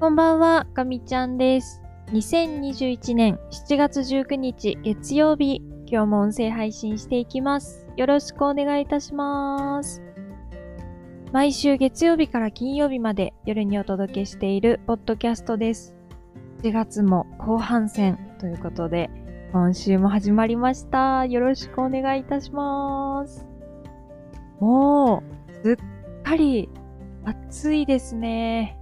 こんばんは、かみちゃんです。2021年7月19日月曜日、今日も音声配信していきます。よろしくお願いいたします。毎週月曜日から金曜日まで夜にお届けしているポッドキャストです。4月も後半戦ということで、今週も始まりました。よろしくお願いいたします。もう、すっかり暑いですね。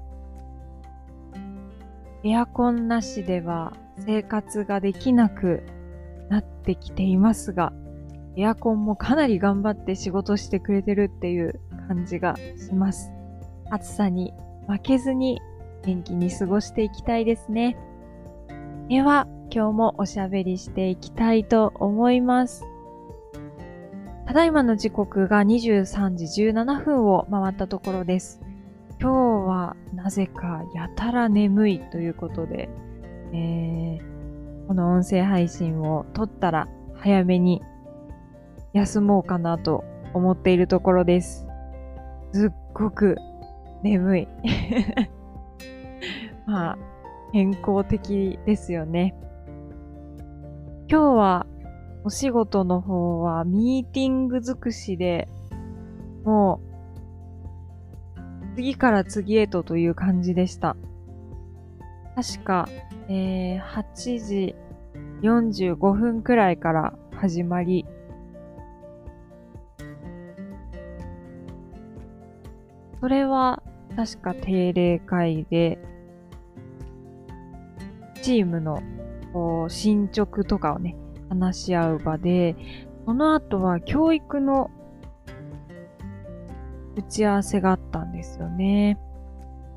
エアコンなしでは生活ができなくなってきていますが、エアコンもかなり頑張って仕事してくれてるっていう感じがします。暑さに負けずに元気に過ごしていきたいですね。では、今日もおしゃべりしていきたいと思います。ただいまの時刻が23時17分を回ったところです。今日はなぜかやたら眠いということで、えー、この音声配信を撮ったら早めに休もうかなと思っているところです。すっごく眠い。まあ、健康的ですよね。今日はお仕事の方はミーティング尽くしで、次から次へとという感じでした。確か、えー、8時45分くらいから始まり、それは確か定例会で、チームのこう進捗とかをね、話し合う場で、その後は教育の打ち合わせがあったんですよね。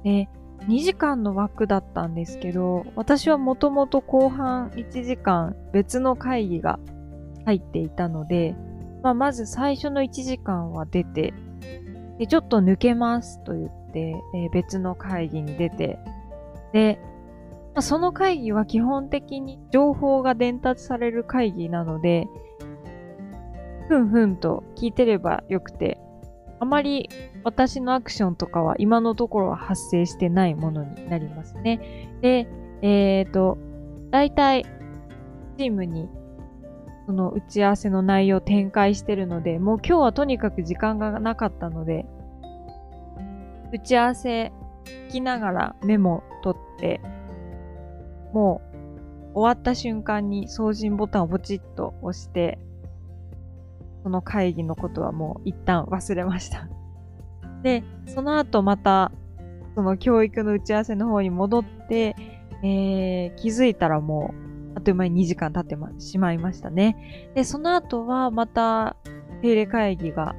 で、2時間の枠だったんですけど、私はもともと後半1時間別の会議が入っていたので、まあ、まず最初の1時間は出て、でちょっと抜けますと言って、えー別の会議に出て、で、まあその会議は基本的に情報が伝達される会議なので、ふんふんと聞いてればよくて、あまり私のアクションとかは今のところは発生してないものになりますね。で、えっ、と、大体、チームにその打ち合わせの内容を展開してるので、もう今日はとにかく時間がなかったので、打ち合わせ聞きながらメモ取って、もう終わった瞬間に送信ボタンをポチッと押して、その会議のことはもう一旦忘れました。で、その後また、その教育の打ち合わせの方に戻って、えー、気づいたらもう、あっという間に2時間経ってましまいましたね。で、その後はまた、定例会議が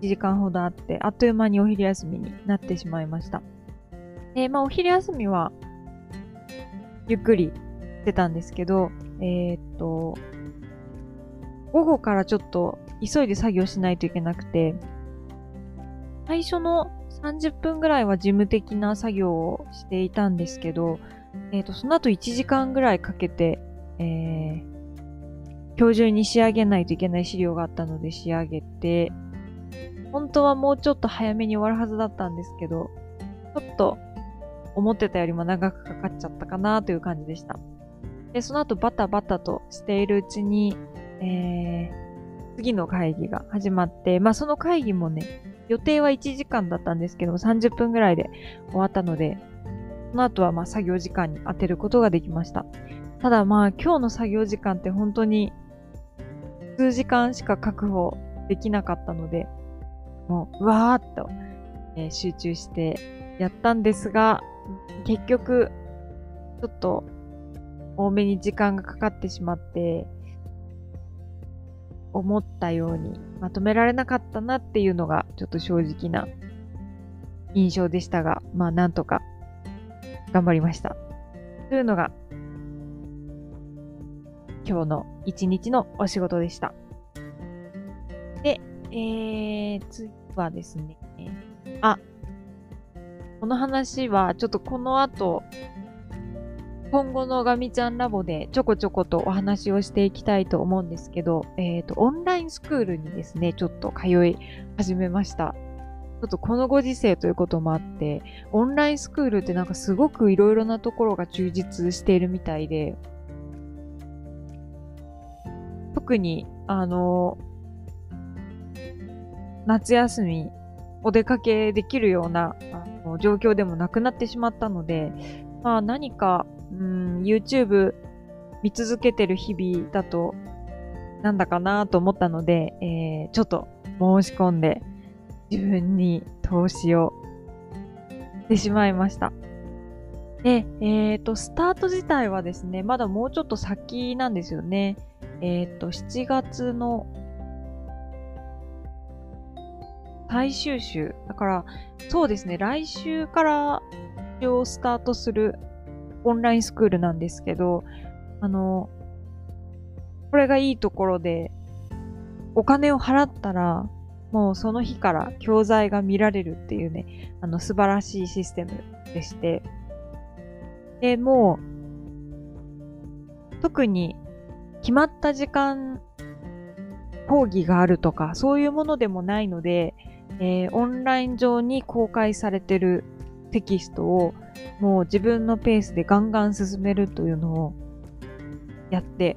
1時間ほどあって、あっという間にお昼休みになってしまいました。で、まあお昼休みは、ゆっくりしてたんですけど、えーっと、午後からちょっと急いで作業しないといけなくて、最初の30分ぐらいは事務的な作業をしていたんですけど、えーっと、その後1時間ぐらいかけて、えー、今日中に仕上げないといけない資料があったので仕上げて、本当はもうちょっと早めに終わるはずだったんですけど、ちょっと思ってたよりも長くかかっちゃったかなという感じでした。で、その後バタバタとしているうちに、えー、次の会議が始まって、まあその会議もね、予定は1時間だったんですけど、30分ぐらいで終わったので、その後はま作業時間に当てることができました。ただまあ今日の作業時間って本当に数時間しか確保できなかったので、もう、うわーっと、え集中してやったんですが、結局、ちょっと多めに時間がかかってしまって、思ったようにまとめられなかったなっていうのがちょっと正直な印象でしたが、まあなんとか頑張りました。というのが今日の一日のお仕事でした。で、えー、次はですね、あ、この話はちょっとこの後、今後のガミちゃんラボでちょこちょことお話をしていきたいと思うんですけど、えっ、と、オンラインスクールにですね、ちょっと通い始めました。ちょっとこのご時世ということもあって、オンラインスクールってなんかすごくいろいろなところが充実しているみたいで、特に、あの、夏休み、お出かけできるような状況でもなくなってしまったので、まあ何か、うん、YouTube 見続けてる日々だと、なんだかなと思ったので、えー、ちょっと申し込んで、自分に投資をしてしまいました。で、えっ、ー、と、スタート自体はですね、まだもうちょっと先なんですよね。えっ、ー、と、7月の最終週。だから、そうですね、来週から一応スタートするオンラインスクールなんですけど、あの、これがいいところで、お金を払ったら、もうその日から教材が見られるっていうね、あの素晴らしいシステムでして、で、もう、特に決まった時間、講義があるとか、そういうものでもないので、えー、オンライン上に公開されてるテキストをもう自分のペースでガンガン進めるというのをやって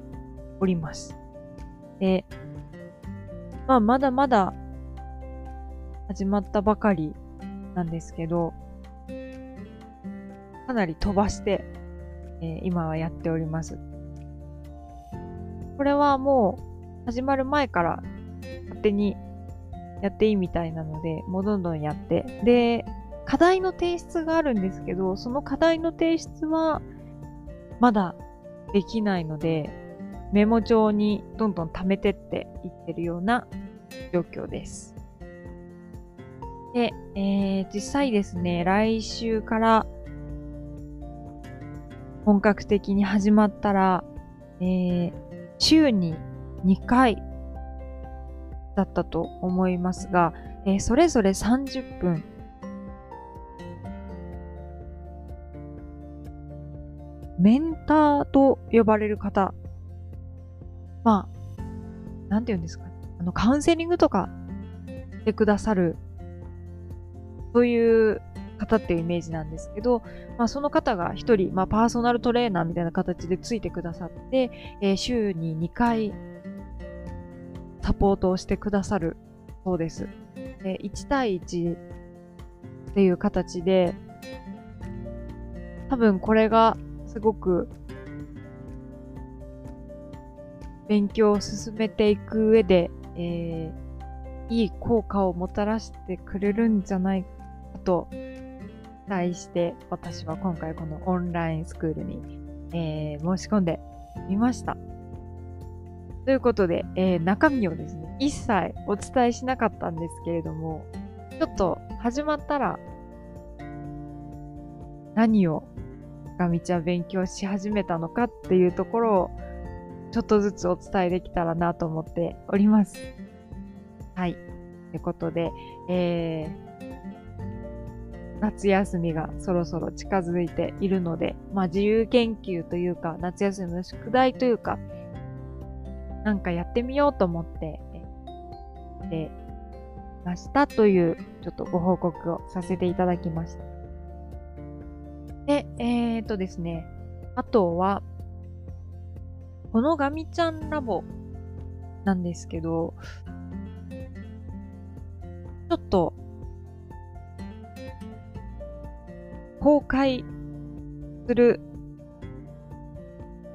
おります。で、まあまだまだ始まったばかりなんですけど、かなり飛ばして、えー、今はやっております。これはもう始まる前から勝手にやっていいみたいなので、もうどんどんやって。で、課題の提出があるんですけど、その課題の提出はまだできないので、メモ帳にどんどん貯めてっていってるような状況です。で、えー、実際ですね、来週から本格的に始まったら、えー、週に2回だったと思いますが、えー、それぞれ30分メンターと呼ばれる方。まあ、なんて言うんですかね。あの、カウンセリングとかしてくださるそういう方っていうイメージなんですけど、まあ、その方が一人、まあ、パーソナルトレーナーみたいな形でついてくださって、えー、週に2回サポートをしてくださるそうです。で1対1っていう形で、多分これがすごく勉強を進めていく上で、えー、いい効果をもたらしてくれるんじゃないかと題して私は今回このオンラインスクールに、えー、申し込んでみました。ということで、えー、中身をですね、一切お伝えしなかったんですけれども、ちょっと始まったら何をガミちゃん勉強し始めたのかっていうところをちょっとずつお伝えできたらなと思っております。はい。ということで、えー、夏休みがそろそろ近づいているので、まあ自由研究というか、夏休みの宿題というか、なんかやってみようと思って、で、ましたという、ちょっとご報告をさせていただきました。で、えー、っとですね、あとは、このガミちゃんラボなんですけど、ちょっと公開する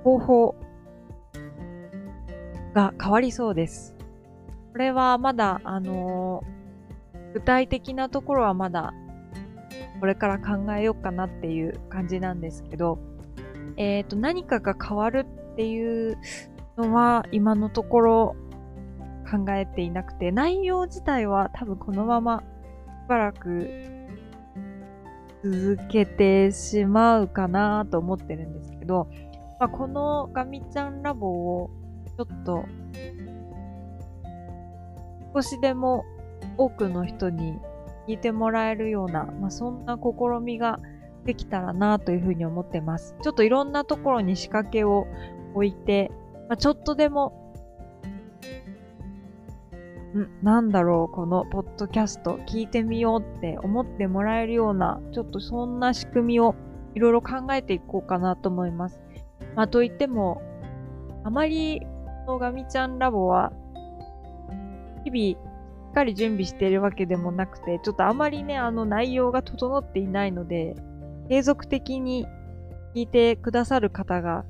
方法が変わりそうです。これはまだ、あのー、具体的なところはまだこれから考えようかなっていう感じなんですけど、えっ、ー、と、何かが変わるっていうのは今のところ考えていなくて、内容自体は多分このまましばらく続けてしまうかなと思ってるんですけど、まあ、このガミちゃんラボをちょっと少しでも多くの人に聞いてもらえるような、まあ、そんな試みができたらなというふうに思ってます。ちょっといろんなところに仕掛けを置いて、まあ、ちょっとでもんなんだろう、このポッドキャスト聞いてみようって思ってもらえるような、ちょっとそんな仕組みをいろいろ考えていこうかなと思います。まあ、といっても、あまり、のガミちゃんラボは、日々、かり準備しているわけでもなくて、ちょっとあまりね、あの内容が整っていないので、継続的に聞いてくださる方が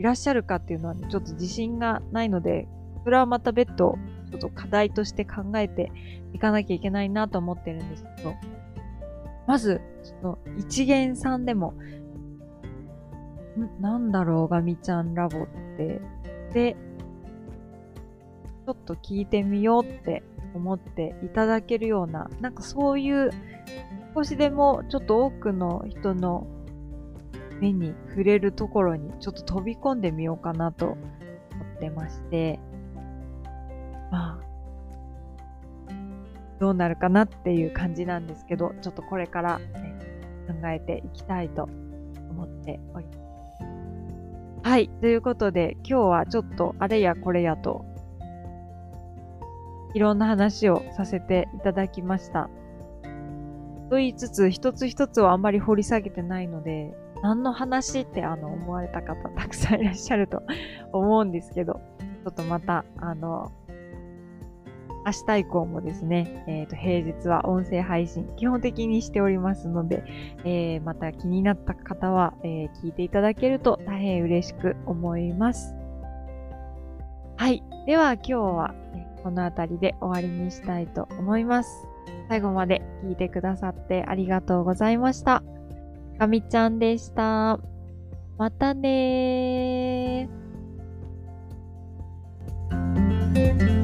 いらっしゃるかっていうのは、ね、ちょっと自信がないので、それはまた別途、ちょっと課題として考えていかなきゃいけないなと思ってるんですけど、まず、その一元さんでも、なんだろう、ガミちゃんラボって、で、ちょっと聞いてみようって思っていただけるような、なんかそういう少しでもちょっと多くの人の目に触れるところにちょっと飛び込んでみようかなと思ってまして、まあ、どうなるかなっていう感じなんですけど、ちょっとこれから、ね、考えていきたいと思っております。はい。ということで、今日はちょっとあれやこれやと、いろんな話をさせていただきました。と言いつつ、一つ一つはあんまり掘り下げてないので、何の話ってあの思われた方たくさんいらっしゃると思うんですけど、ちょっとまた、あの、明日以降もですね、えっ、ー、と、平日は音声配信、基本的にしておりますので、えー、また気になった方は、えー、聞いていただけると大変嬉しく思います。はい。では今日は、この辺りで終わりにしたいと思います。最後まで聞いてくださってありがとうございました。かみちゃんでした。またねー。